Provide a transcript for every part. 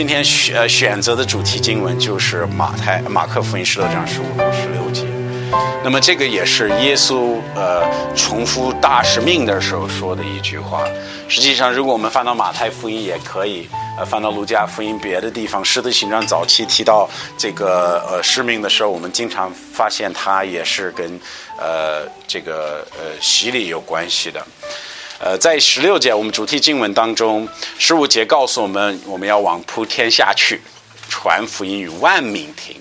今天选选择的主题经文就是马太马克福音十六章十五十六节。那么这个也是耶稣呃重复大使命的时候说的一句话。实际上，如果我们翻到马太福音也可以，呃，翻到路加福音别的地方，使徒行传早期提到这个呃使命的时候，我们经常发现它也是跟呃这个呃洗礼有关系的。呃，在十六节我们主题经文当中，十五节告诉我们，我们要往普天下去，传福音与万民听。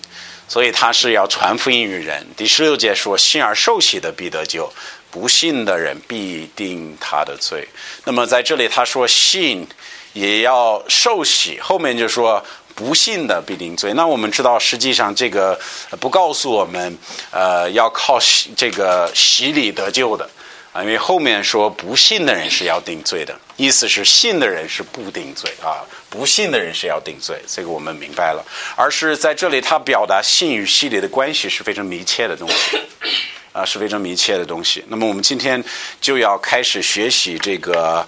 所以他是要传福音于人。第十六节说：“信而受洗的必得救，不信的人必定他的罪。”那么在这里他说信也要受洗，后面就说不信的必定罪。那我们知道，实际上这个不告诉我们，呃，要靠这个洗礼得救的。啊，因为后面说不信的人是要定罪的，意思是信的人是不定罪啊，不信的人是要定罪，这个我们明白了。而是在这里，他表达信与洗礼的关系是非常密切的东西，啊，是非常密切的东西。那么我们今天就要开始学习这个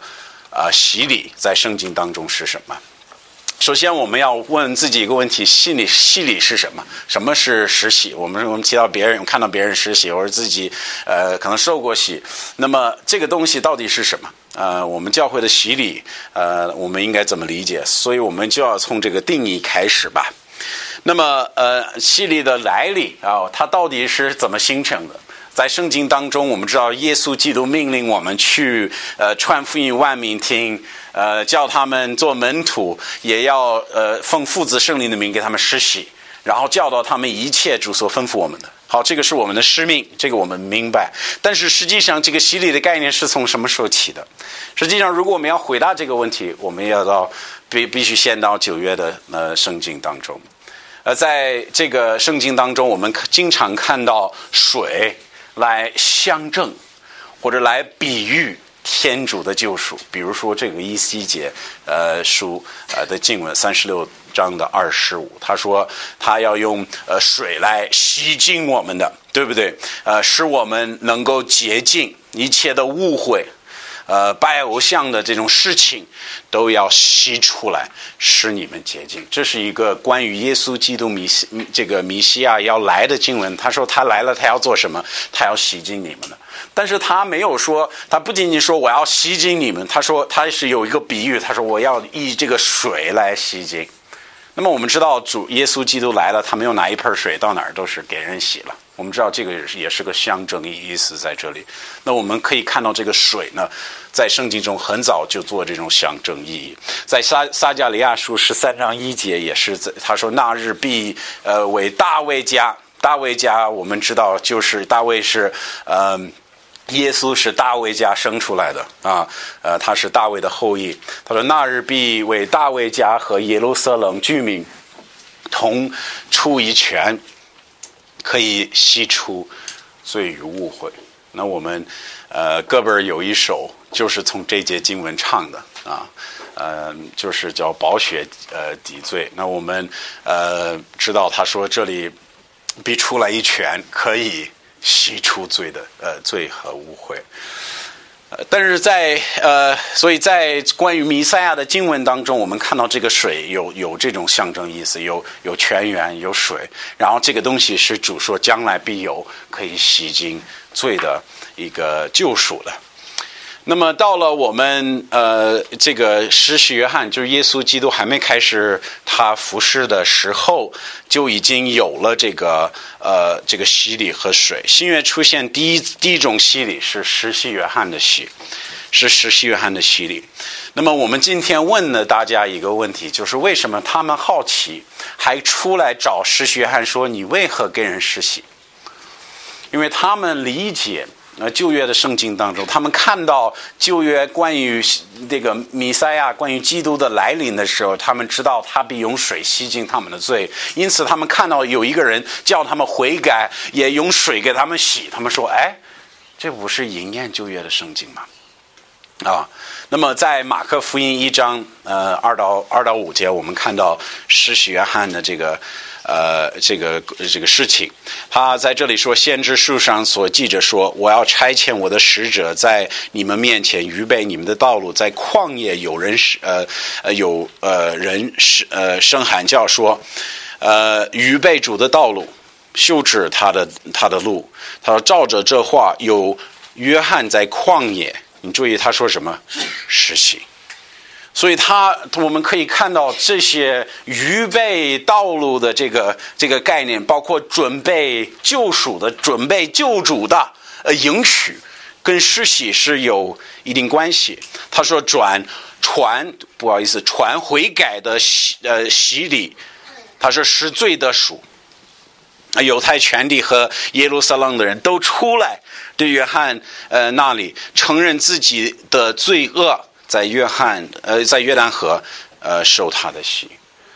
啊，洗礼在圣经当中是什么？首先，我们要问自己一个问题：洗礼，洗礼是什么？什么是实洗？我们我们提到别人，看到别人实洗，或者自己呃可能受过洗，那么这个东西到底是什么？呃，我们教会的洗礼，呃，我们应该怎么理解？所以我们就要从这个定义开始吧。那么，呃，洗礼的来历啊，它到底是怎么形成的？在圣经当中，我们知道耶稣基督命令我们去呃传福音万民听。呃，叫他们做门徒，也要呃奉父子圣灵的名给他们施洗，然后教导他们一切主所吩咐我们的。好，这个是我们的使命，这个我们明白。但是实际上，这个洗礼的概念是从什么时候起的？实际上，如果我们要回答这个问题，我们要到必必须先到九月的呃圣经当中。呃，在这个圣经当中，我们经常看到水来相证，或者来比喻。天主的救赎，比如说这个一西节，呃书呃的经文三十六章的二十五，他说他要用呃水来洗净我们的，对不对？呃，使我们能够洁净一切的误会，呃，拜偶像的这种事情都要吸出来，使你们洁净。这是一个关于耶稣基督米西这个米西亚要来的经文。他说他来了，他要做什么？他要洗净你们的。但是他没有说，他不仅仅说我要吸净你们，他说他是有一个比喻，他说我要以这个水来吸净。那么我们知道主耶稣基督来了，他没有拿一盆水到哪儿都是给人洗了。我们知道这个也是也是个象征意思在这里。那我们可以看到这个水呢，在圣经中很早就做这种象征意义。在撒撒加利亚书十三章一节也是在他说那日必呃为大卫家，大卫家我们知道就是大卫是呃。耶稣是大卫家生出来的啊，呃，他是大卫的后裔。他说：“那日必为大卫家和耶路撒冷居民同出一拳，可以洗出罪与误会。”那我们呃，歌本儿有一首就是从这节经文唱的啊，呃，就是叫“宝血呃抵罪”。那我们呃知道他说这里逼出来一拳可以。洗出罪的呃罪和误会，但是在呃，所以在关于弥赛亚的经文当中，我们看到这个水有有这种象征意思，有有泉源，有水，然后这个东西是主说将来必有可以洗净罪的一个救赎的。那么到了我们呃这个施洗约翰，就是耶稣基督还没开始他服侍的时候，就已经有了这个呃这个洗礼和水。新约出现第一第一种洗礼是施洗约翰的洗，是施洗约翰的洗礼。那么我们今天问了大家一个问题，就是为什么他们好奇，还出来找施洗约翰说你为何给人施洗？因为他们理解。那旧约的圣经当中，他们看到旧约关于这个弥赛亚、关于基督的来临的时候，他们知道他必用水洗净他们的罪，因此他们看到有一个人叫他们悔改，也用水给他们洗。他们说：“哎，这不是应验旧约的圣经吗？”啊，那么在马可福音一章呃二到二到五节，我们看到施洗约翰的这个呃这个这个事情。他在这里说，先知书上所记着说，我要差遣我的使者在你们面前预备你们的道路，在旷野有人是呃呃有呃人是呃声喊叫说，呃预备主的道路，修直他的他的路。他说照着这话，有约翰在旷野。你注意他说什么？实习。所以他我们可以看到这些预备道路的这个这个概念，包括准备救赎的、准备救主的呃应许，跟实习是有一定关系。他说转传不好意思，传悔改的洗呃洗礼，他说是罪的赎。犹太全地和耶路撒冷的人都出来。对约翰，呃，那里承认自己的罪恶，在约翰，呃，在约旦河，呃，受他的洗。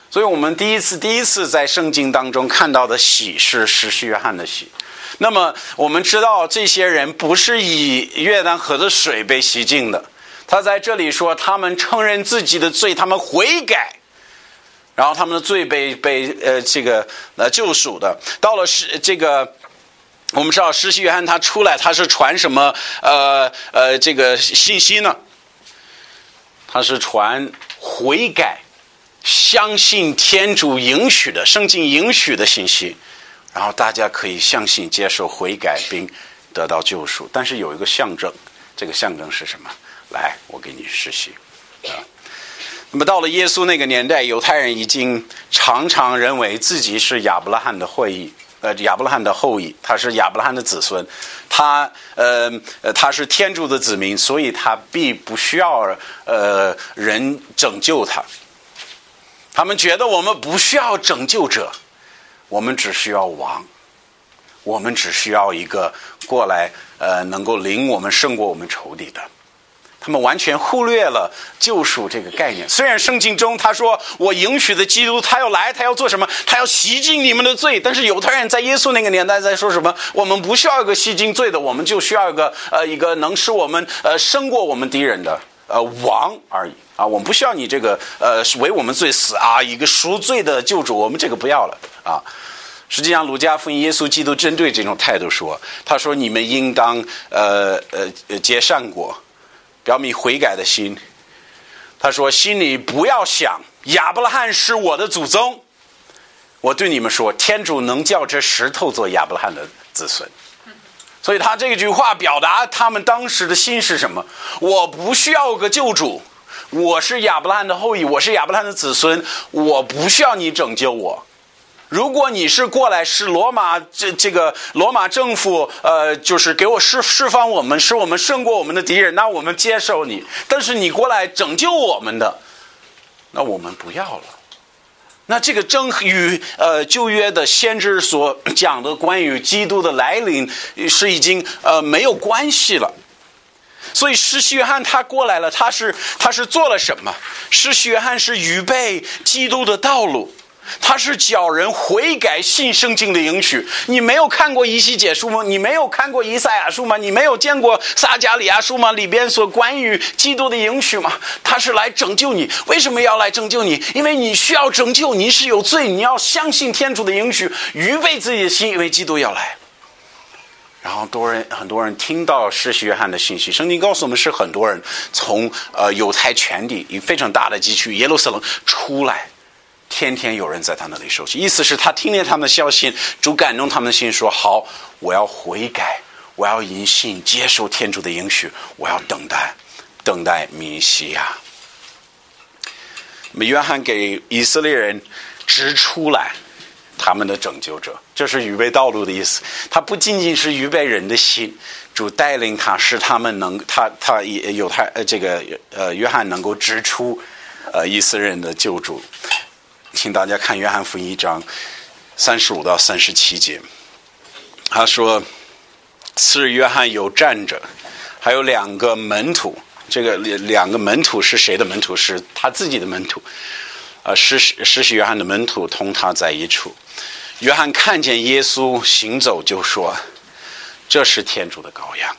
所以我们第一次，第一次在圣经当中看到的洗是实施约翰的洗。那么我们知道，这些人不是以约旦河的水被洗净的。他在这里说，他们承认自己的罪，他们悔改，然后他们的罪被被呃这个呃救赎的。到了是这个。我们知道，施洗约翰他出来，他是传什么？呃呃，这个信息呢？他是传悔改、相信天主允许的、圣经允许的信息，然后大家可以相信、接受悔改，并得到救赎。但是有一个象征，这个象征是什么？来，我给你实习啊。那么到了耶稣那个年代，犹太人已经常常认为自己是亚伯拉罕的会议。呃，亚伯拉罕的后裔，他是亚伯拉罕的子孙，他呃呃，他是天主的子民，所以他必不需要呃人拯救他。他们觉得我们不需要拯救者，我们只需要王，我们只需要一个过来呃能够领我们胜过我们仇敌的。他们完全忽略了救赎这个概念。虽然圣经中他说我允许的基督他要来，他要做什么？他要洗净你们的罪。但是犹太人在耶稣那个年代在说什么？我们不需要一个洗净罪的，我们就需要一个呃一个能使我们呃胜过我们敌人的呃王而已啊！我们不需要你这个呃为我们罪死啊一个赎罪的救主，我们这个不要了啊！实际上，儒家福音耶稣基督针对这种态度说：“他说你们应当呃呃呃结善果。”表明悔改的心，他说：“心里不要想亚伯拉罕是我的祖宗。我对你们说，天主能叫这石头做亚伯拉罕的子孙。所以他这句话表达他们当时的心是什么？我不需要个救主，我是亚伯拉罕的后裔，我是亚伯拉罕的子孙，我不需要你拯救我。”如果你是过来是罗马这这个罗马政府，呃，就是给我释释放我们，使我们胜过我们的敌人，那我们接受你。但是你过来拯救我们的，那我们不要了。那这个正与呃旧约的先知所讲的关于基督的来临是已经呃没有关系了。所以施洗约翰他过来了，他是他是做了什么？施洗约翰是预备基督的道路。他是叫人悔改信圣经的应许。你没有看过以西结书吗？你没有看过以赛亚书吗？你没有见过撒加利亚书吗？里边所关于基督的应许吗？他是来拯救你。为什么要来拯救你？因为你需要拯救，你是有罪，你要相信天主的应许，预备自己的心，因为基督要来。然后多人很多人听到施洗约翰的信息，圣经告诉我们是很多人从呃犹太全地以非常大的集区耶路撒冷出来。天天有人在他那里受洗，意思是他听见他们的消息，主感动他们的心，说：“好，我要悔改，我要因信接受天主的应许，我要等待，等待弥西亚。”那么，约翰给以色列人指出来他们的拯救者，这是预备道路的意思。他不仅仅是预备人的心，主带领他，使他们能，他他也有他呃这个呃约翰能够指出呃以色列人的救主。请大家看《约翰福音》一章三十五到三十七节。他说：“次日，约翰有站着，还有两个门徒。这个两个门徒是谁的门徒？是他自己的门徒。呃，施施洗约翰的门徒同他在一处。约翰看见耶稣行走，就说：‘这是天主的羔羊。’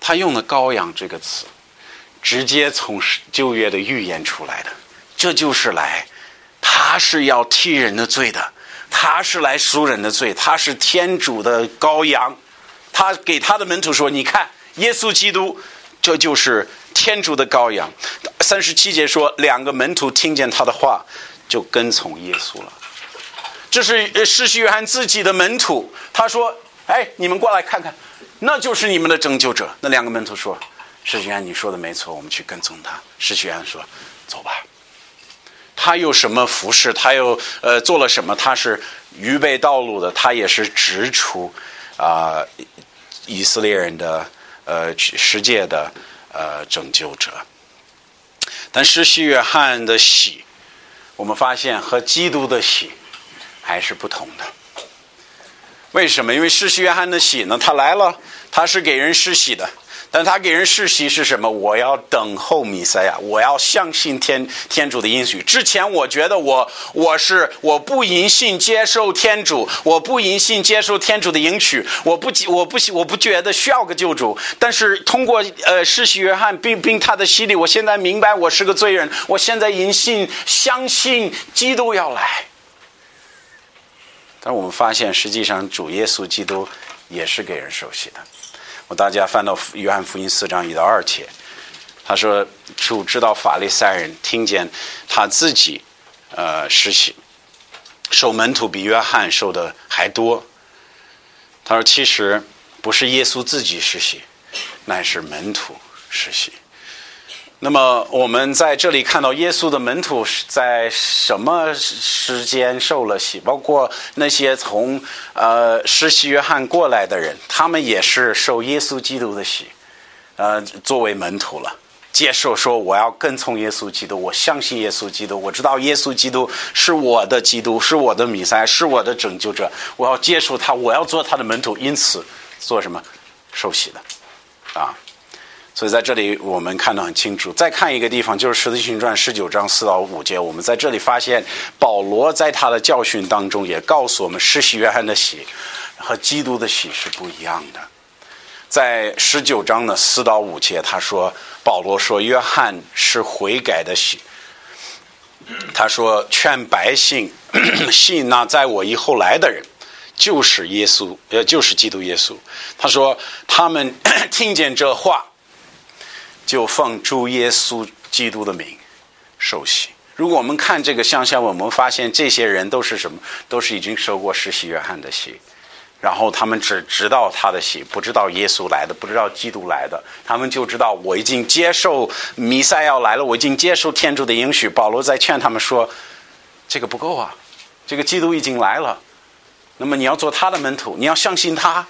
他用了‘羔羊’这个词，直接从旧约的预言出来的。这就是来。”他是要替人的罪的，他是来赎人的罪，他是天主的羔羊。他给他的门徒说：“你看，耶稣基督，这就是天主的羔羊。”三十七节说，两个门徒听见他的话，就跟从耶稣了。这是施洗约翰自己的门徒，他说：“哎，你们过来看看，那就是你们的拯救者。”那两个门徒说：“施洗约翰，你说的没错，我们去跟从他。”施洗约翰说：“走吧。”他有什么服饰？他又呃做了什么？他是预备道路的，他也是指出啊以色列人的呃世界的呃拯救者。但施洗约翰的喜，我们发现和基督的喜。还是不同的，为什么？因为施洗约翰的喜呢？他来了，他是给人施洗的，但他给人施洗是什么？我要等候弥赛亚，我要相信天天主的应许。之前我觉得我我是我不银信接受天主，我不银信接受天主的应许，我不我不我不觉得需要个救主。但是通过呃施洗约翰并并他的洗礼，我现在明白我是个罪人，我现在银信相信基督要来。但我们发现，实际上主耶稣基督也是给人受洗的。我大家翻到约翰福音四章一到二节，他说：“主知道法利赛人听见他自己，呃，实习，受门徒比约翰受的还多。”他说：“其实不是耶稣自己实习，乃是门徒实习。”那么我们在这里看到耶稣的门徒是在什么时间受了洗？包括那些从呃施洗约翰过来的人，他们也是受耶稣基督的洗，呃，作为门徒了，接受说我要跟从耶稣基督，我相信耶稣基督，我知道耶稣基督是我的基督，是我的弥赛，是我的拯救者，我要接受他，我要做他的门徒，因此做什么？受洗的，啊。所以在这里我们看得很清楚。再看一个地方，就是《使徒行传》十九章四到五节，我们在这里发现保罗在他的教训当中也告诉我们，施洗约翰的洗和基督的洗是不一样的。在十九章的四到五节，他说保罗说约翰是悔改的喜，他说劝百姓 信那在我以后来的人就是耶稣，呃，就是基督耶稣。他说他们 听见这话。就奉主耶稣基督的名受洗。如果我们看这个象限，我们发现这些人都是什么？都是已经受过施洗约翰的洗，然后他们只知道他的洗，不知道耶稣来的，不知道基督来的。他们就知道我已经接受弥赛要来了，我已经接受天主的应许。保罗在劝他们说：“这个不够啊，这个基督已经来了。那么你要做他的门徒，你要相信他。”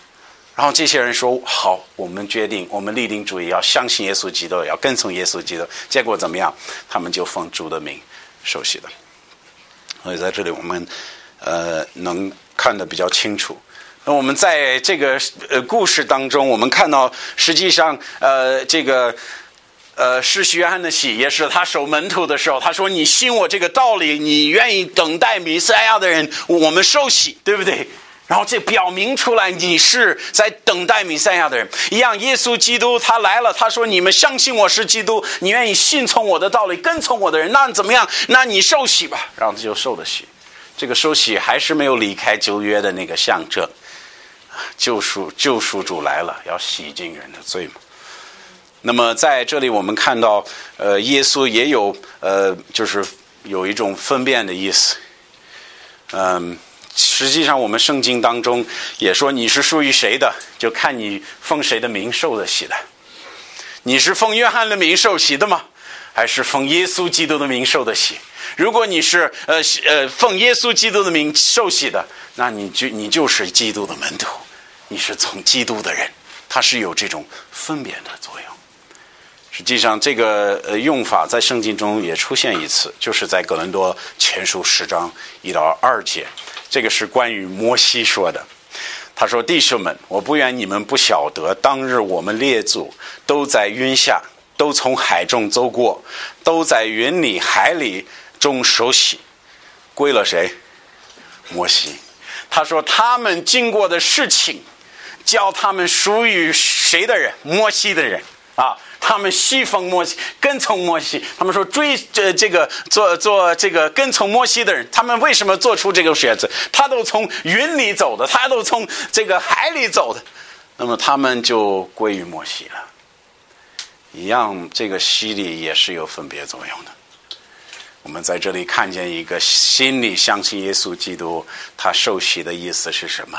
然后这些人说：“好，我们决定，我们立定主意，要相信耶稣基督，要跟从耶稣基督。结果怎么样？他们就奉主的名受洗了。所以在这里，我们呃能看得比较清楚。那我们在这个呃故事当中，我们看到，实际上呃这个呃施洗约翰的洗，也是他守门徒的时候，他说：‘你信我这个道理，你愿意等待弥赛亚的人，我们受洗，对不对？’”然后这表明出来，你是在等待弥赛亚的人一样。耶稣基督他来了，他说：“你们相信我是基督，你愿意信从我的道理，跟从我的人，那怎么样？那你受洗吧。”然后他就受了洗。这个受洗还是没有离开旧约的那个象征，救赎救赎主来了，要洗净人的罪嘛。那么在这里我们看到，呃，耶稣也有呃，就是有一种分辨的意思，嗯。实际上，我们圣经当中也说，你是属于谁的，就看你奉谁的名受的洗的。你是奉约翰的名受洗的吗？还是奉耶稣基督的名受的洗？如果你是呃呃奉耶稣基督的名受洗的，那你就你就是基督的门徒，你是从基督的人，他是有这种分别的作用。实际上，这个呃用法在圣经中也出现一次，就是在哥伦多前书十章一到二节。这个是关于摩西说的。他说：“弟兄们，我不愿你们不晓得，当日我们列祖都在云下，都从海中走过，都在云里海里中受洗，归了谁？摩西。他说他们经过的事情，叫他们属于谁的人？摩西的人啊。”他们西风摩西，跟从摩西。他们说追这这个做做这个跟从摩西的人，他们为什么做出这个选择？他都从云里走的，他都从这个海里走的，那么他们就归于摩西了。一样，这个洗礼也是有分别作用的。我们在这里看见一个心里相信耶稣基督，他受洗的意思是什么？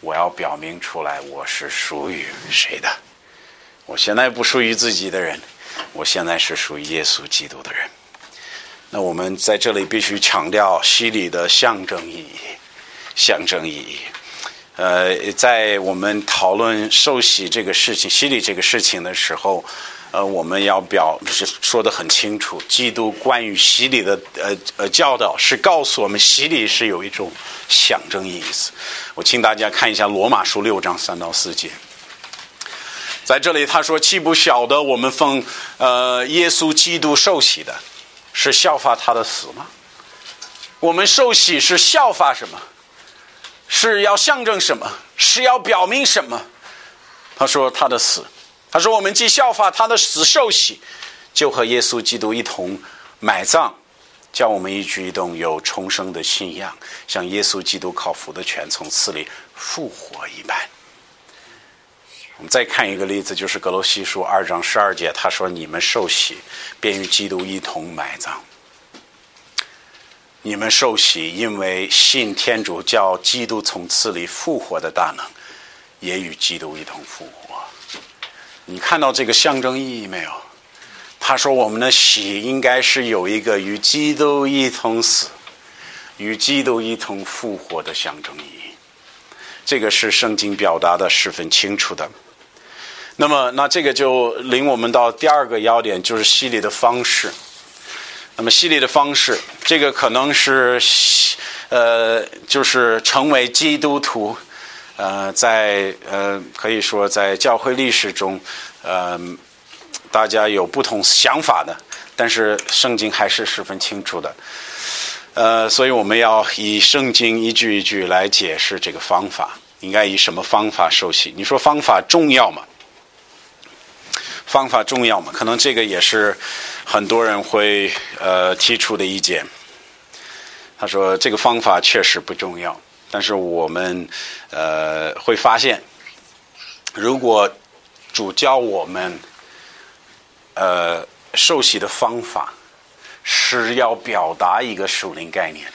我要表明出来，我是属于谁的？我现在不属于自己的人，我现在是属于耶稣基督的人。那我们在这里必须强调洗礼的象征意义，象征意义。呃，在我们讨论受洗这个事情、洗礼这个事情的时候，呃，我们要表是说的很清楚。基督关于洗礼的呃呃教导是告诉我们，洗礼是有一种象征意思。我请大家看一下罗马书六章三到四节，在这里他说：“岂不晓得我们奉呃耶稣基督受洗的，是效法他的死吗？我们受洗是效法什么？”是要象征什么？是要表明什么？他说他的死，他说我们既效法他的死受洗，就和耶稣基督一同埋葬，叫我们一举一动有重生的信仰，像耶稣基督靠父的权从死里复活一般。我们再看一个例子，就是格罗西书二章十二节，他说：“你们受洗，便与基督一同埋葬。”你们受洗，因为信天主教基督从死里复活的大能，也与基督一同复活。你看到这个象征意义没有？他说我们的喜应该是有一个与基督一同死、与基督一同复活的象征意义。这个是圣经表达的十分清楚的。那么，那这个就领我们到第二个要点，就是洗礼的方式。那么洗礼的方式，这个可能是，呃，就是成为基督徒，呃，在呃可以说在教会历史中，呃，大家有不同想法的，但是圣经还是十分清楚的，呃，所以我们要以圣经一句一句来解释这个方法，应该以什么方法受洗？你说方法重要吗？方法重要吗？可能这个也是。很多人会呃提出的意见，他说这个方法确实不重要，但是我们呃会发现，如果主教我们呃受洗的方法是要表达一个属灵概念，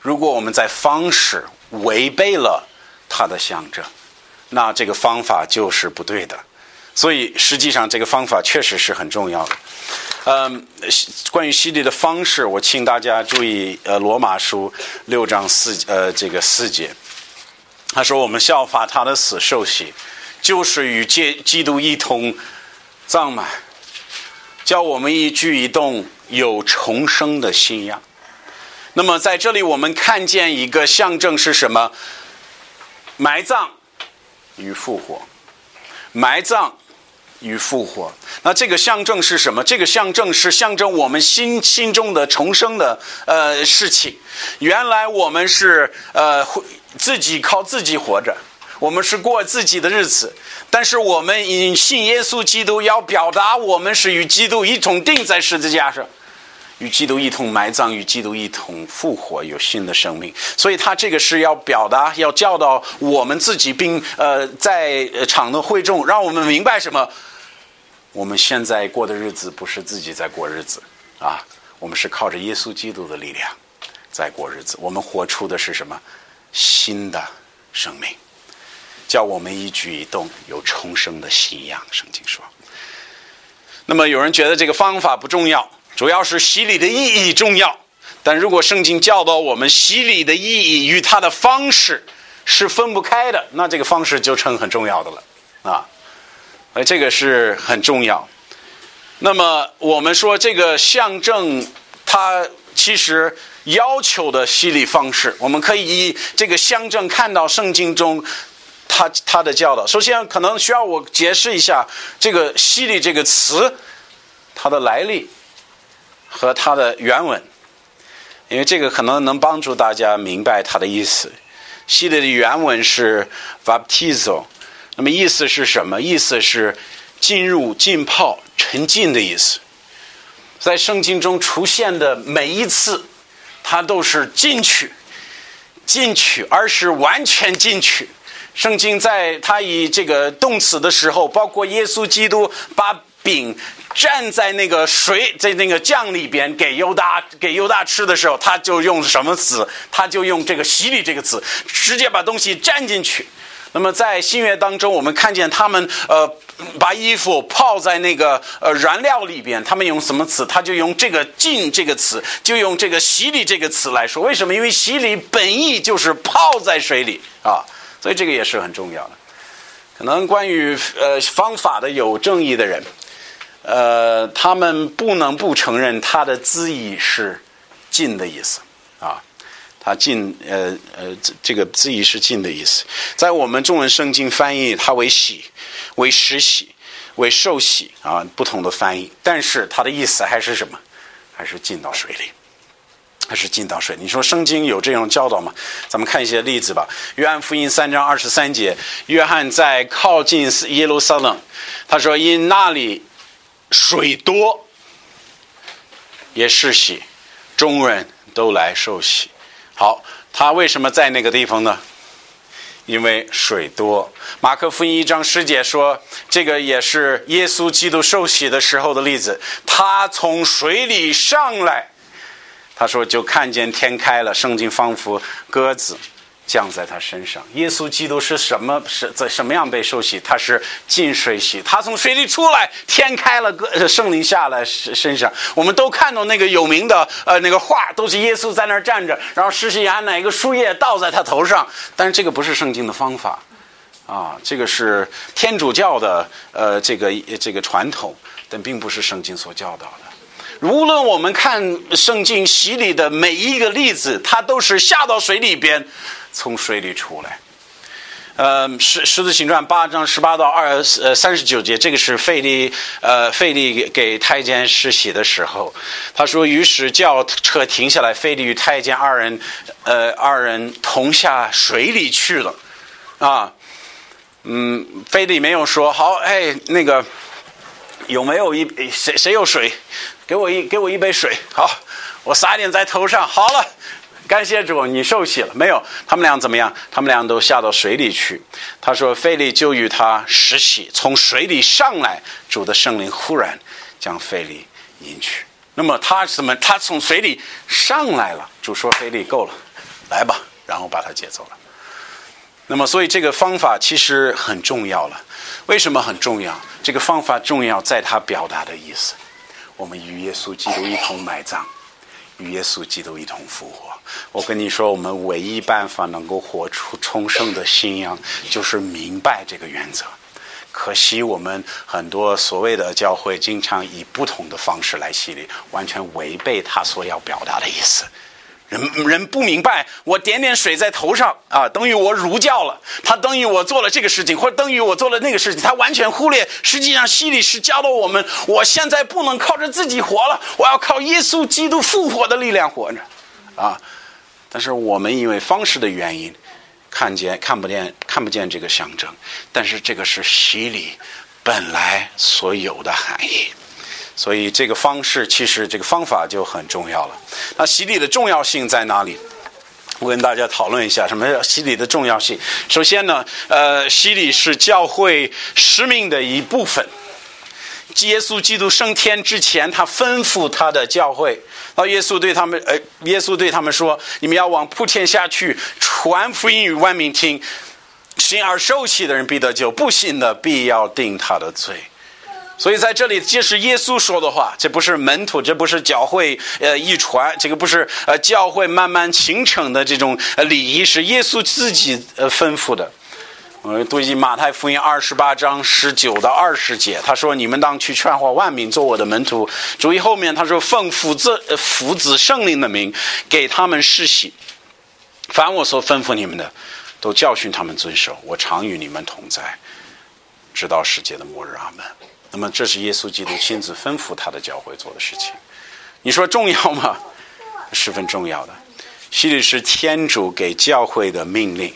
如果我们在方式违背了它的象征，那这个方法就是不对的。所以实际上这个方法确实是很重要的。嗯，关于洗礼的方式，我请大家注意，呃，《罗马书》六章四呃这个四节，他说：“我们效法他的死受洗，就是与基基督一同葬满，叫我们一举一动有重生的信仰。”那么在这里，我们看见一个象征是什么？埋葬与复活，埋葬。与复活，那这个象征是什么？这个象征是象征我们心心中的重生的呃事情。原来我们是呃自己靠自己活着，我们是过自己的日子。但是我们以信耶稣基督，要表达我们是与基督一同钉在十字架上。与基督一同埋葬，与基督一同复活，有新的生命。所以他这个是要表达，要教导我们自己，并呃在场的会众，让我们明白什么？我们现在过的日子不是自己在过日子啊，我们是靠着耶稣基督的力量在过日子。我们活出的是什么？新的生命，叫我们一举一动有重生的信仰。圣经说。那么有人觉得这个方法不重要。主要是洗礼的意义重要，但如果圣经教导我们洗礼的意义与它的方式是分不开的，那这个方式就成很重要的了啊，而这个是很重要。那么我们说这个象征，它其实要求的洗礼方式，我们可以以这个象征看到圣经中它它的教导。首先，可能需要我解释一下这个洗礼这个词它的来历。和它的原文，因为这个可能能帮助大家明白它的意思。洗礼的原文是 baptizo，那么意思是什么？意思是进入、浸泡、沉浸的意思。在圣经中出现的每一次，它都是进去、进去，而是完全进去。圣经在它以这个动词的时候，包括耶稣基督把饼站在那个水在那个酱里边给犹大给犹大吃的时候，他就用什么词？他就用这个洗礼这个词，直接把东西蘸进去。那么在新约当中，我们看见他们呃把衣服泡在那个呃燃料里边，他们用什么词？他就用这个浸这个词，就用这个洗礼这个词来说。为什么？因为洗礼本意就是泡在水里啊。所以这个也是很重要的。可能关于呃方法的有正义的人，呃，他们不能不承认他的字义是“浸”的意思啊。它“进”呃呃，这个字义是“进”的意思。在我们中文圣经翻译它为“喜”、为“施喜”、为“受喜”啊，不同的翻译，但是它的意思还是什么？还是进到水里。还是进到水？你说圣经有这种教导吗？咱们看一些例子吧。约翰福音三章二十三节，约翰在靠近耶路撒冷，他说：“因那里水多，也是喜，众人都来受洗。”好，他为什么在那个地方呢？因为水多。马可福音一章十节说，这个也是耶稣基督受洗的时候的例子。他从水里上来。他说：“就看见天开了，圣经仿佛鸽子降在他身上。耶稣基督是什么？是在什么样被受洗？他是进水洗。他从水里出来，天开了，鸽圣灵下来身上。我们都看到那个有名的呃那个画，都是耶稣在那儿站着，然后施洗拿哪个树叶倒在他头上。但是这个不是圣经的方法啊，这个是天主教的呃这个这个传统，但并不是圣经所教导的。”无论我们看圣经洗礼的每一个例子，它都是下到水里边，从水里出来。呃，十十字行传八章十八到二呃三十九节，这个是费利呃费利给太监施洗的时候，他说：“于是叫车停下来，费利与太监二人呃二人同下水里去了。”啊，嗯，费利没有说好，哎，那个有没有一谁谁有水？给我一给我一杯水，好，我撒点在头上，好了，感谢主，你受洗了没有？他们俩怎么样？他们俩都下到水里去。他说：“费利就与他实洗，从水里上来，主的圣灵忽然将费利引去。那么他怎么？他从水里上来了，主说：‘费利够了，来吧。’然后把他接走了。那么，所以这个方法其实很重要了。为什么很重要？这个方法重要在他表达的意思。我们与耶稣基督一同埋葬，与耶稣基督一同复活。我跟你说，我们唯一办法能够活出重生的信仰，就是明白这个原则。可惜我们很多所谓的教会，经常以不同的方式来洗礼，完全违背他所要表达的意思。人人不明白，我点点水在头上啊，等于我儒教了。他等于我做了这个事情，或者等于我做了那个事情。他完全忽略，实际上洗礼是教导我们：我现在不能靠着自己活了，我要靠耶稣基督复活的力量活着，啊！但是我们因为方式的原因，看见看不见看不见这个象征，但是这个是洗礼本来所有的含义。所以这个方式其实这个方法就很重要了。那洗礼的重要性在哪里？我跟大家讨论一下什么叫洗礼的重要性。首先呢，呃，洗礼是教会使命的一部分。耶稣基督升天之前，他吩咐他的教会，啊，耶稣对他们，呃，耶稣对他们说：“你们要往普天下去，传福音与万民听。信而受洗的人必得救，不信的必要定他的罪。”所以在这里，这是耶稣说的话，这不是门徒，这不是教会呃一传，这个不是呃教会慢慢形成的这种礼仪，是耶稣自己呃吩咐的。我读一马太福音二十八章十九到二十节，他说：“你们当去劝化万民，做我的门徒。”注意后面他说：“奉父子父子圣灵的名，给他们施洗。凡我所吩咐你们的，都教训他们遵守。我常与你们同在，直到世界的末日。阿门。”那么，这是耶稣基督亲自吩咐他的教会做的事情。你说重要吗？十分重要的。洗礼是天主给教会的命令，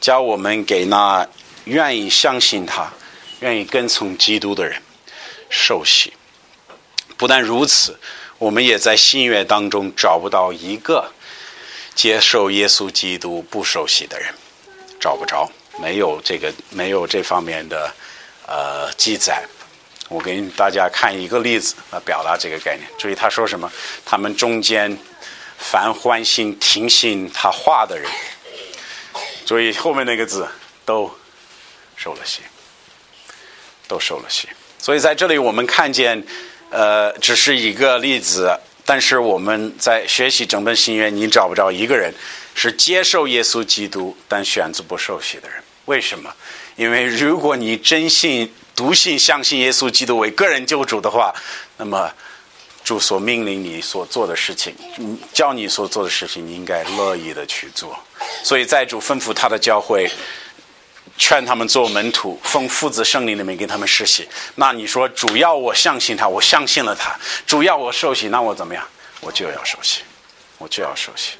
教我们给那愿意相信他、愿意跟从基督的人受洗。不但如此，我们也在新约当中找不到一个接受耶稣基督不受洗的人，找不着，没有这个没有这方面的呃记载。我给大家看一个例子来表达这个概念。注意他说什么？他们中间凡欢心听信他话的人，注意后面那个字都受了洗，都受了洗。所以在这里我们看见，呃，只是一个例子，但是我们在学习整本新约，你找不着一个人是接受耶稣基督但选择不受洗的人。为什么？因为如果你真信。笃信相信耶稣基督为个人救主的话，那么主所命令你所做的事情，叫你所做的事情，你应该乐意的去做。所以在主吩咐他的教会，劝他们做门徒，奉父子圣灵里面给他们施洗。那你说主要我相信他，我相信了他，主要我受洗，那我怎么样？我就要受洗，我就要受洗，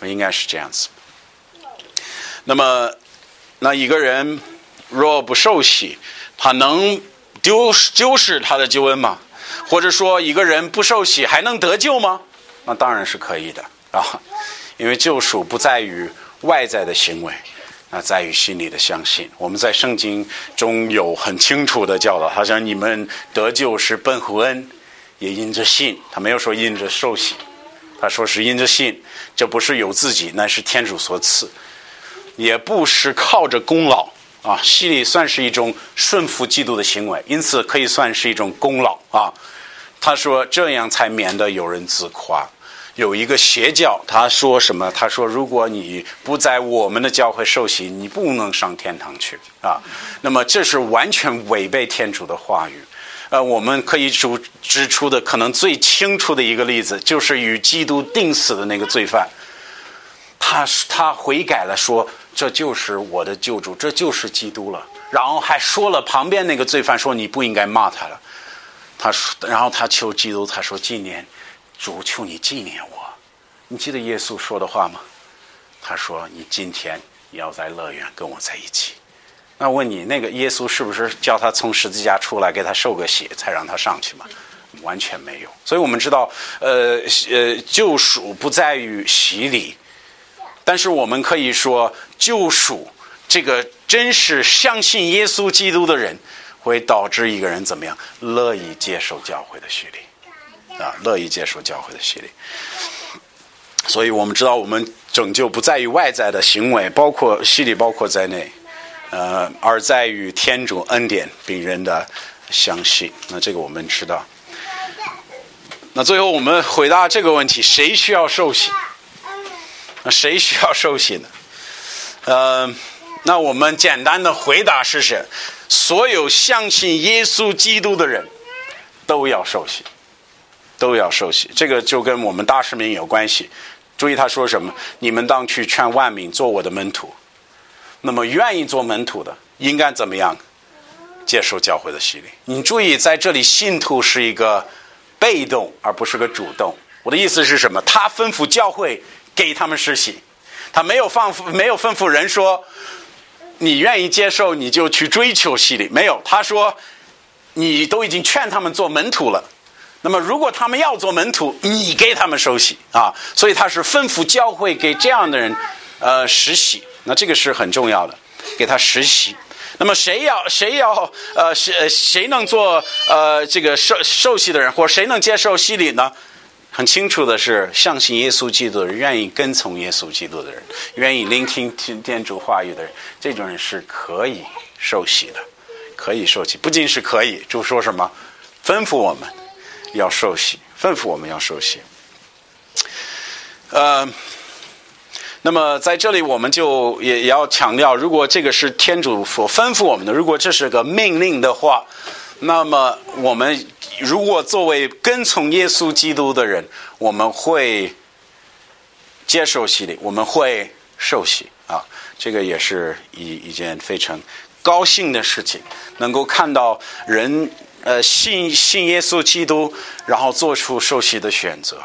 我应该是这样子。那么，那一个人若不受洗，他能丢丢失他的救恩吗？或者说，一个人不受洗还能得救吗？那当然是可以的啊，因为救赎不在于外在的行为，那在于心里的相信。我们在圣经中有很清楚的教导，他说：“你们得救是奔乎恩，也因着信。”他没有说因着受洗，他说是因着信。这不是由自己，那是天主所赐，也不是靠着功劳。啊，洗礼算是一种顺服基督的行为，因此可以算是一种功劳啊。他说这样才免得有人自夸。有一个邪教，他说什么？他说如果你不在我们的教会受洗，你不能上天堂去啊。那么这是完全违背天主的话语。呃，我们可以指指出的可能最清楚的一个例子，就是与基督定死的那个罪犯，他他悔改了，说。这就是我的救主，这就是基督了。然后还说了旁边那个罪犯说：“你不应该骂他了。”他说，然后他求基督，他说：“纪念主，求你纪念我。”你记得耶稣说的话吗？他说：“你今天要在乐园跟我在一起。”那问你，那个耶稣是不是叫他从十字架出来，给他受个洗，才让他上去吗？完全没有。所以我们知道，呃呃，救赎不在于洗礼。但是我们可以说，救赎这个真实相信耶稣基督的人，会导致一个人怎么样？乐意接受教会的洗礼，啊，乐意接受教会的洗礼。所以我们知道，我们拯救不在于外在的行为，包括洗礼，包括在内，呃，而在于天主恩典病人的相信。那这个我们知道。那最后我们回答这个问题：谁需要受洗？谁需要受洗呢？呃，那我们简单的回答是：谁所有相信耶稣基督的人都要受洗，都要受洗。这个就跟我们大使命有关系。注意他说什么？你们当去劝万民做我的门徒。那么愿意做门徒的，应该怎么样接受教会的洗礼？你注意，在这里信徒是一个被动，而不是个主动。我的意思是什么？他吩咐教会。给他们施洗，他没有放没有吩咐人说，你愿意接受你就去追求洗礼，没有。他说，你都已经劝他们做门徒了，那么如果他们要做门徒，你给他们受洗啊。所以他是吩咐教会给这样的人，呃，实洗。那这个是很重要的，给他实洗。那么谁要谁要呃谁谁能做呃这个受受洗的人，或谁能接受洗礼呢？很清楚的是，相信耶稣基督的人，愿意跟从耶稣基督的人，愿意聆听天主话语的人，这种人是可以受洗的，可以受洗。不仅是可以，就说什么，吩咐我们要受洗，吩咐我们要受洗。呃，那么在这里我们就也也要强调，如果这个是天主所吩咐我们的，如果这是个命令的话，那么我们。如果作为跟从耶稣基督的人，我们会接受洗礼，我们会受洗啊，这个也是一一件非常高兴的事情，能够看到人呃信信耶稣基督，然后做出受洗的选择。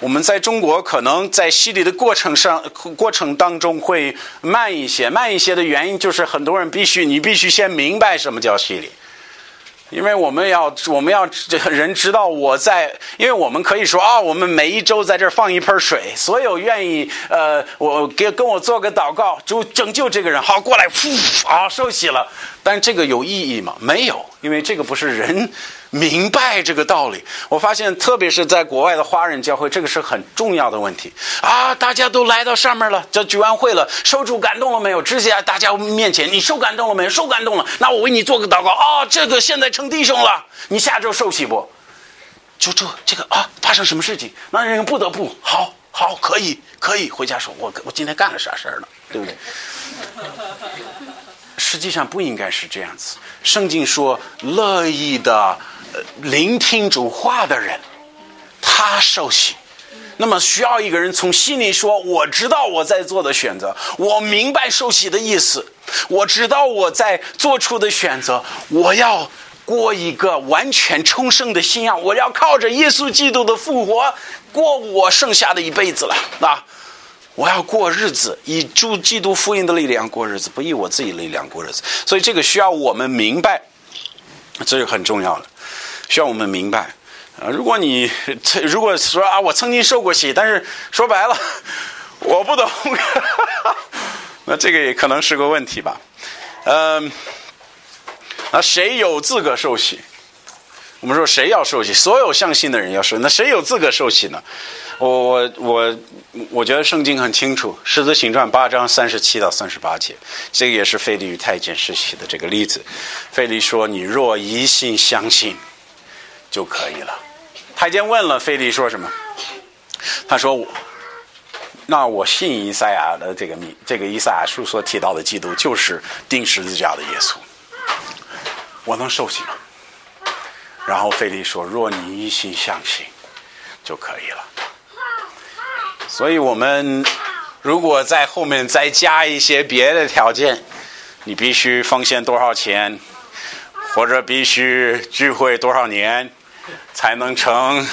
我们在中国可能在洗礼的过程上过程当中会慢一些，慢一些的原因就是很多人必须你必须先明白什么叫洗礼。因为我们要，我们要人知道我在，因为我们可以说啊，我们每一周在这儿放一盆水，所有愿意呃，我给跟我做个祷告，主拯救这个人，好过来，呼，啊，受洗了。但这个有意义吗？没有，因为这个不是人。明白这个道理，我发现特别是在国外的华人教会，这个是很重要的问题啊！大家都来到上面了，这聚完会了，受主感动了没有？直接大家面前，你受感动了没有？受感动了，那我为你做个祷告啊！这个现在成弟兄了，你下周受洗不？就这这个啊，发生什么事情？那人不得不好好可以可以回家说，我我今天干了啥事儿了，对不对？实际上不应该是这样子。圣经说，乐意的。聆听主话的人，他受洗。那么需要一个人从心里说：“我知道我在做的选择，我明白受洗的意思，我知道我在做出的选择。我要过一个完全重生的信仰，我要靠着耶稣基督的复活过我剩下的一辈子了。那，我要过日子，以主基督福音的力量过日子，不以我自己力量过日子。所以这个需要我们明白，这是很重要的。”需要我们明白，啊，如果你如果说啊，我曾经受过洗，但是说白了，我不懂，那这个也可能是个问题吧，嗯，那谁有资格受洗？我们说谁要受洗？所有相信的人要受。那谁有资格受洗呢？我我我我觉得圣经很清楚，《狮子行传》八章三十七到三十八节，这个也是腓利与太监施洗的这个例子。腓利说：“你若一心相信。”就可以了。太监问了费利说什么？他说：“我那我信以赛亚的这个密，这个以赛亚书所提到的基督就是钉十字架的耶稣。我能受洗吗？”然后费利说：“若你一心相信，就可以了。”所以，我们如果在后面再加一些别的条件，你必须奉献多少钱，或者必须聚会多少年。才能成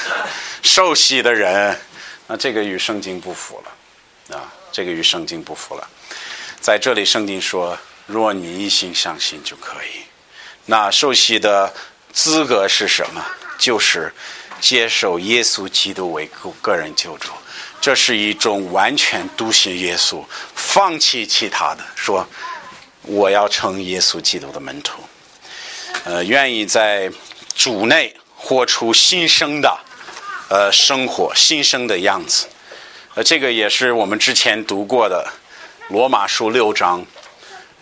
受洗的人，那这个与圣经不符了，啊，这个与圣经不符了。在这里，圣经说：若你一心相信就可以。那受洗的资格是什么？就是接受耶稣基督为个个人救主。这是一种完全笃信耶稣，放弃其他的，说我要成耶稣基督的门徒，呃，愿意在主内。活出新生的，呃，生活新生的样子，呃，这个也是我们之前读过的《罗马书》六章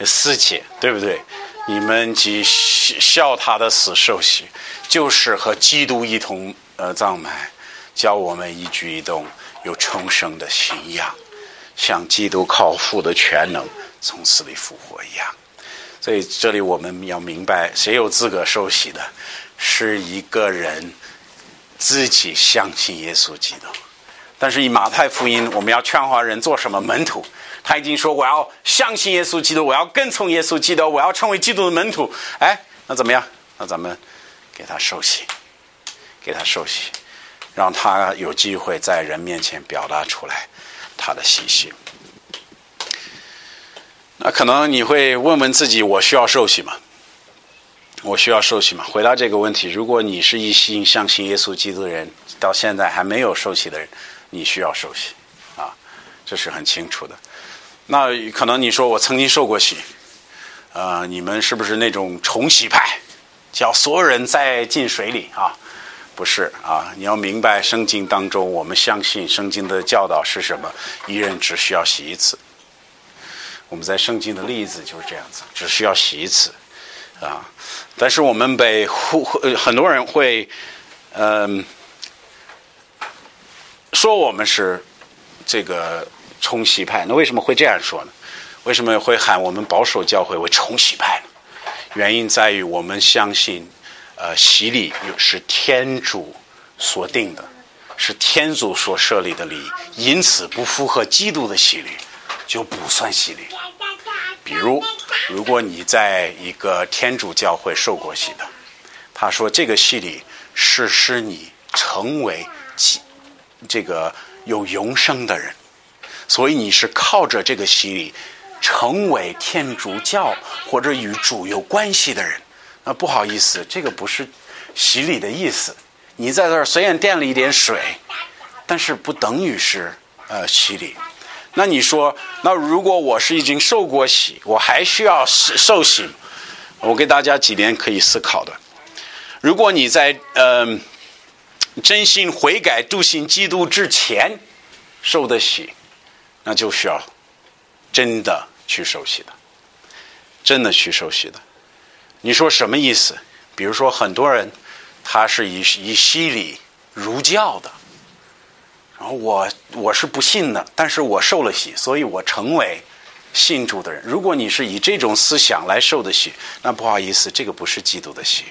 四节，对不对？你们即笑他的死受洗，就是和基督一同呃葬埋，教我们一举一动有重生的信仰，像基督靠父的全能从死里复活一样。所以这里我们要明白，谁有资格受洗的？是一个人自己相信耶稣基督，但是以马太福音，我们要劝化人做什么门徒？他已经说我要相信耶稣基督，我要跟从耶稣基督，我要成为基督的门徒。哎，那怎么样？那咱们给他受洗，给他受洗，让他有机会在人面前表达出来他的信心。那可能你会问问自己：我需要受洗吗？我需要受洗吗？回答这个问题，如果你是一心相信耶稣基督的人，到现在还没有受洗的人，你需要受洗，啊，这是很清楚的。那可能你说我曾经受过洗，呃，你们是不是那种重洗派，叫所有人再进水里啊？不是啊，你要明白圣经当中，我们相信圣经的教导是什么？一人只需要洗一次。我们在圣经的例子就是这样子，只需要洗一次。啊，但是我们被呼很多人会，嗯，说我们是这个冲洗派。那为什么会这样说呢？为什么会喊我们保守教会为冲洗派呢？原因在于我们相信，呃，洗礼是天主所定的，是天主所设立的礼，因此不符合基督的洗礼，就不算洗礼。比如，如果你在一个天主教会受过洗的，他说这个洗礼是使你成为这个有永生的人，所以你是靠着这个洗礼成为天主教或者与主有关系的人。那不好意思，这个不是洗礼的意思。你在这儿虽然垫了一点水，但是不等于是呃洗礼。那你说，那如果我是已经受过洗，我还需要受洗？我给大家几点可以思考的。如果你在嗯真心悔改、笃信基督之前受的洗，那就需要真的去受洗的，真的去受洗的。你说什么意思？比如说，很多人他是以以洗礼入教的。然后我我是不信的，但是我受了洗，所以我成为信主的人。如果你是以这种思想来受的洗，那不好意思，这个不是基督的洗。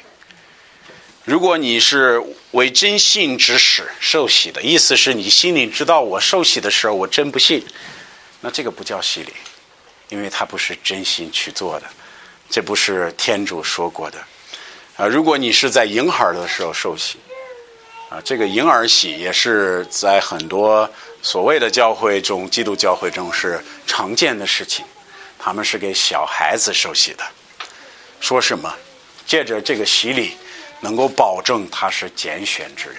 如果你是为真信之使受洗的，意思是你心里知道我受洗的时候我真不信，那这个不叫洗礼，因为他不是真心去做的，这不是天主说过的。啊，如果你是在婴孩的时候受洗。啊，这个婴儿洗也是在很多所谓的教会中，基督教会中是常见的事情。他们是给小孩子受洗的，说什么？借着这个洗礼，能够保证他是拣选之人。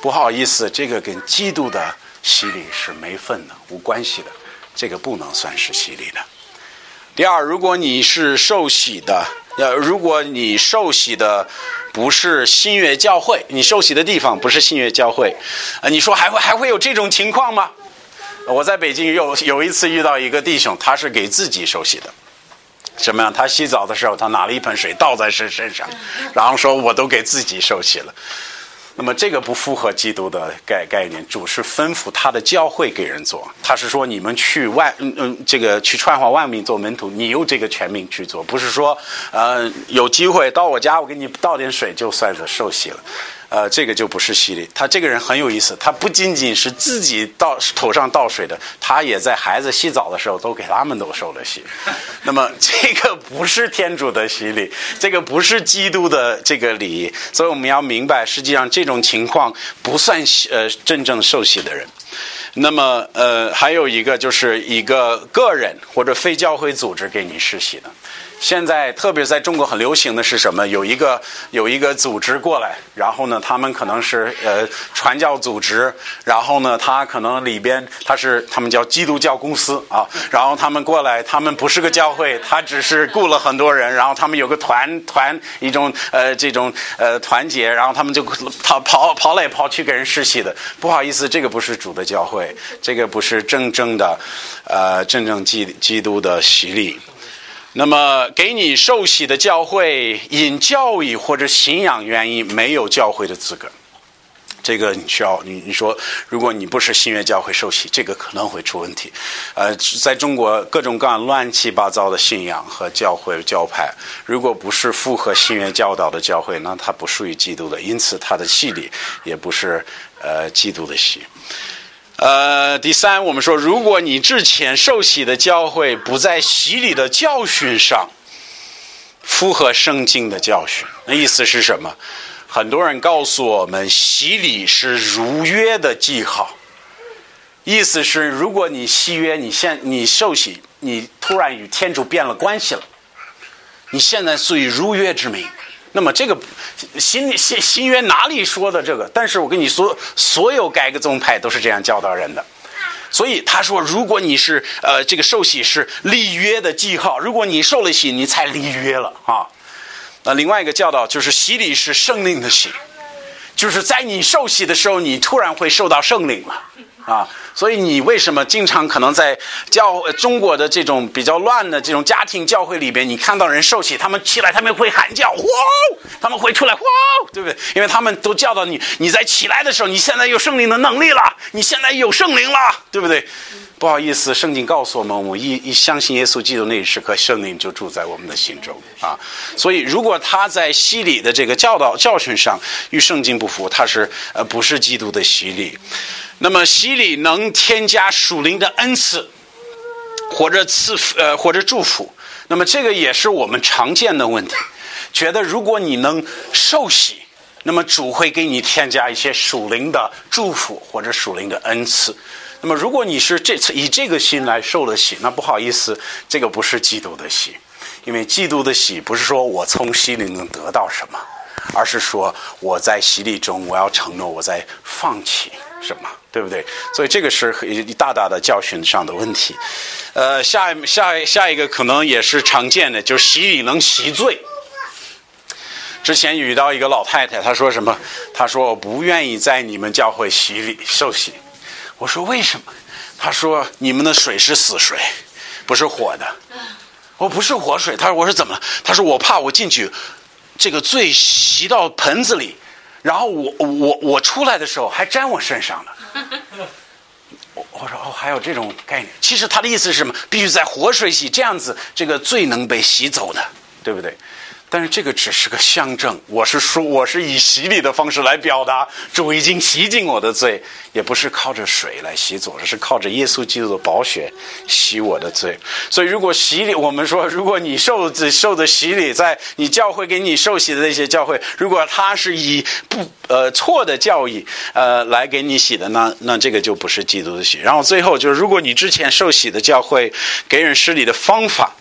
不好意思，这个跟基督的洗礼是没份的，无关系的，这个不能算是洗礼的。第二，如果你是受洗的，呃，如果你受洗的。不是新月教会，你受洗的地方不是新月教会，啊，你说还会还会有这种情况吗？我在北京有有一次遇到一个弟兄，他是给自己受洗的，什么样？他洗澡的时候，他拿了一盆水倒在身身上，然后说我都给自己受洗了。那么这个不符合基督的概概念，主是吩咐他的教会给人做，他是说你们去万嗯嗯这个去传化万民做门徒，你有这个权柄去做，不是说呃有机会到我家我给你倒点水就算是受洗了。呃，这个就不是洗礼。他这个人很有意思，他不仅仅是自己倒头上倒水的，他也在孩子洗澡的时候都给他们都受了洗。那么这个不是天主的洗礼，这个不是基督的这个礼仪。所以我们要明白，实际上这种情况不算呃真正受洗的人。那么呃还有一个就是一个个人或者非教会组织给你施洗的。现在特别在中国很流行的是什么？有一个有一个组织过来，然后呢，他们可能是呃传教组织，然后呢，他可能里边他是他们叫基督教公司啊，然后他们过来，他们不是个教会，他只是雇了很多人，然后他们有个团团一种呃这种呃团结，然后他们就跑跑跑来跑去给人实习的。不好意思，这个不是主的教会，这个不是真正的呃真正基基督的洗礼。那么，给你受洗的教会，因教育或者信仰原因没有教会的资格。这个你需要你你说，如果你不是新约教会受洗，这个可能会出问题。呃，在中国各种各样乱七八糟的信仰和教会教派，如果不是符合新约教导的教会，那它不属于基督的，因此它的洗礼也不是呃基督的洗。呃，第三，我们说，如果你之前受洗的教会不在洗礼的教训上符合圣经的教训，那意思是什么？很多人告诉我们，洗礼是如约的记号，意思是，如果你契约，你现你受洗，你突然与天主变了关系了，你现在属于如约之名。那么这个新新新约哪里说的这个？但是我跟你说，所有改革宗派都是这样教导人的。所以他说，如果你是呃这个受洗是立约的记号，如果你受了洗，你才立约了啊。那另外一个教导就是洗礼是圣灵的洗，就是在你受洗的时候，你突然会受到圣灵了啊。所以你为什么经常可能在教中国的这种比较乱的这种家庭教会里边，你看到人受洗，他们起来他们会喊叫，哇，他们会出来，哇，对不对？因为他们都教导你，你在起来的时候，你现在有圣灵的能力了，你现在有圣灵了，对不对？不好意思，圣经告诉我们，我们一一相信耶稣基督那一时刻，圣灵就住在我们的心中啊。所以，如果他在洗礼的这个教导教训上与圣经不符，他是呃不是基督的洗礼。那么洗礼能添加属灵的恩赐，或者赐福呃或者祝福，那么这个也是我们常见的问题。觉得如果你能受洗，那么主会给你添加一些属灵的祝福或者属灵的恩赐。那么如果你是这次以这个心来受了洗，那不好意思，这个不是基督的洗，因为基督的洗不是说我从洗里能得到什么，而是说我在洗礼中我要承诺我在放弃什么，对不对？所以这个是大大的教训上的问题。呃，下下下一个可能也是常见的，就是洗礼能洗罪。之前遇到一个老太太，她说什么？她说我不愿意在你们教会洗礼受洗。我说为什么？他说你们的水是死水，不是活的。我不是活水。他说我是怎么了？他说我怕我进去，这个罪洗到盆子里，然后我我我出来的时候还沾我身上了。我我说哦，还有这种概念。其实他的意思是什么？必须在活水洗，这样子这个罪能被洗走的，对不对？但是这个只是个象征，我是说，我是以洗礼的方式来表达主已经洗净我的罪，也不是靠着水来洗走，而是靠着耶稣基督的宝血洗我的罪。所以，如果洗礼，我们说，如果你受的受的洗礼，在你教会给你受洗的那些教会，如果他是以不呃错的教义呃来给你洗的，那那这个就不是基督的洗。然后最后就是，如果你之前受洗的教会给人施礼的方法。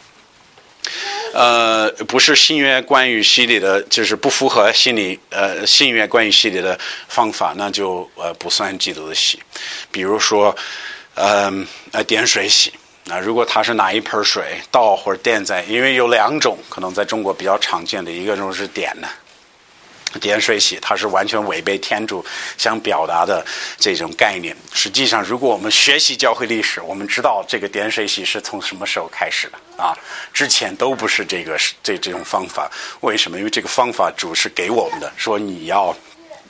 呃，不是新约关于洗礼的，就是不符合心理呃新约关于洗礼的方法，那就呃不算基督的洗。比如说，呃呃点水洗，那如果他是拿一盆水倒或者垫在，因为有两种可能在中国比较常见的一个就是点的。点水洗，它是完全违背天主想表达的这种概念。实际上，如果我们学习教会历史，我们知道这个点水洗是从什么时候开始的啊？之前都不是这个这这种方法。为什么？因为这个方法主是给我们的，说你要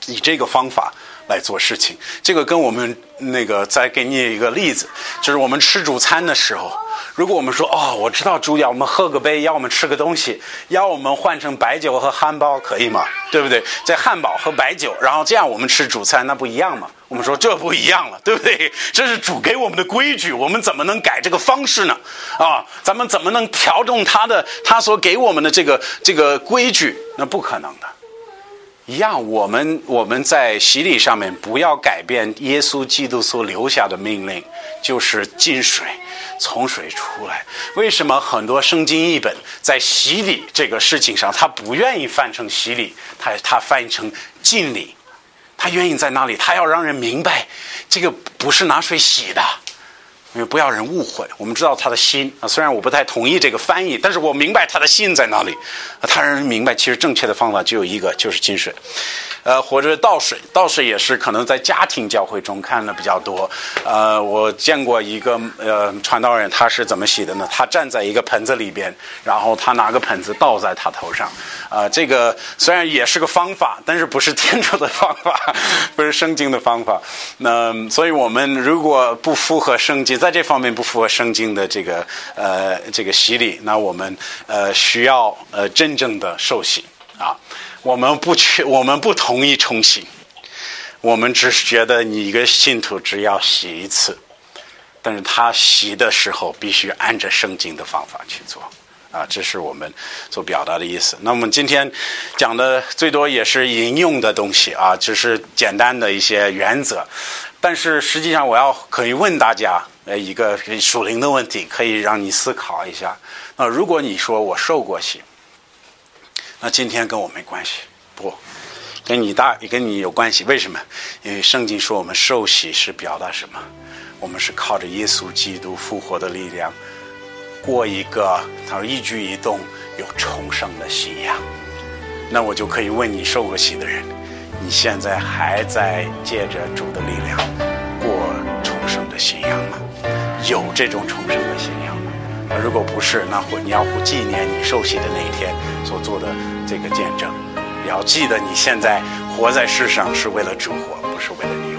以这个方法来做事情。这个跟我们那个再给你一个例子，就是我们吃主餐的时候。如果我们说哦，我知道主要我们喝个杯，要我们吃个东西，要我们换成白酒和汉堡，可以吗？对不对？在汉堡和白酒，然后这样我们吃主餐，那不一样吗？我们说这不一样了，对不对？这是主给我们的规矩，我们怎么能改这个方式呢？啊，咱们怎么能调动他的他所给我们的这个这个规矩？那不可能的。一样，我们我们在洗礼上面不要改变耶稣基督所留下的命令，就是进水。从水出来，为什么很多圣经译本在洗礼这个事情上，他不愿意翻成洗礼，他他翻译成敬礼，他愿意在那里，他要让人明白，这个不是拿水洗的，因为不要人误会。我们知道他的心啊，虽然我不太同意这个翻译，但是我明白他的心在哪里，他让人明白，其实正确的方法只有一个，就是金水。呃，或者倒水，倒水也是可能在家庭教会中看的比较多。呃，我见过一个呃传道人，他是怎么洗的呢？他站在一个盆子里边，然后他拿个盆子倒在他头上。啊，这个虽然也是个方法，但是不是天主的方法，不是圣经的方法。那所以我们如果不符合圣经，在这方面不符合圣经的这个呃这个洗礼，那我们呃需要呃真正的受洗啊。我们不去，我们不同意重洗。我们只是觉得你一个信徒只要洗一次，但是他洗的时候必须按着圣经的方法去做啊，这是我们所表达的意思。那我们今天讲的最多也是引用的东西啊，只是简单的一些原则。但是实际上，我要可以问大家呃一个属灵的问题，可以让你思考一下。那如果你说我受过洗。那今天跟我没关系，不，跟你大也跟你有关系。为什么？因为圣经说我们受洗是表达什么？我们是靠着耶稣基督复活的力量，过一个他说一举一动有重生的信仰。那我就可以问你受过洗的人，你现在还在借着主的力量信仰吗？有这种重生的信仰吗？如果不是，那会你要纪念你受洗的那一天所做的这个见证，你要记得你现在活在世上是为了主活，不是为了你。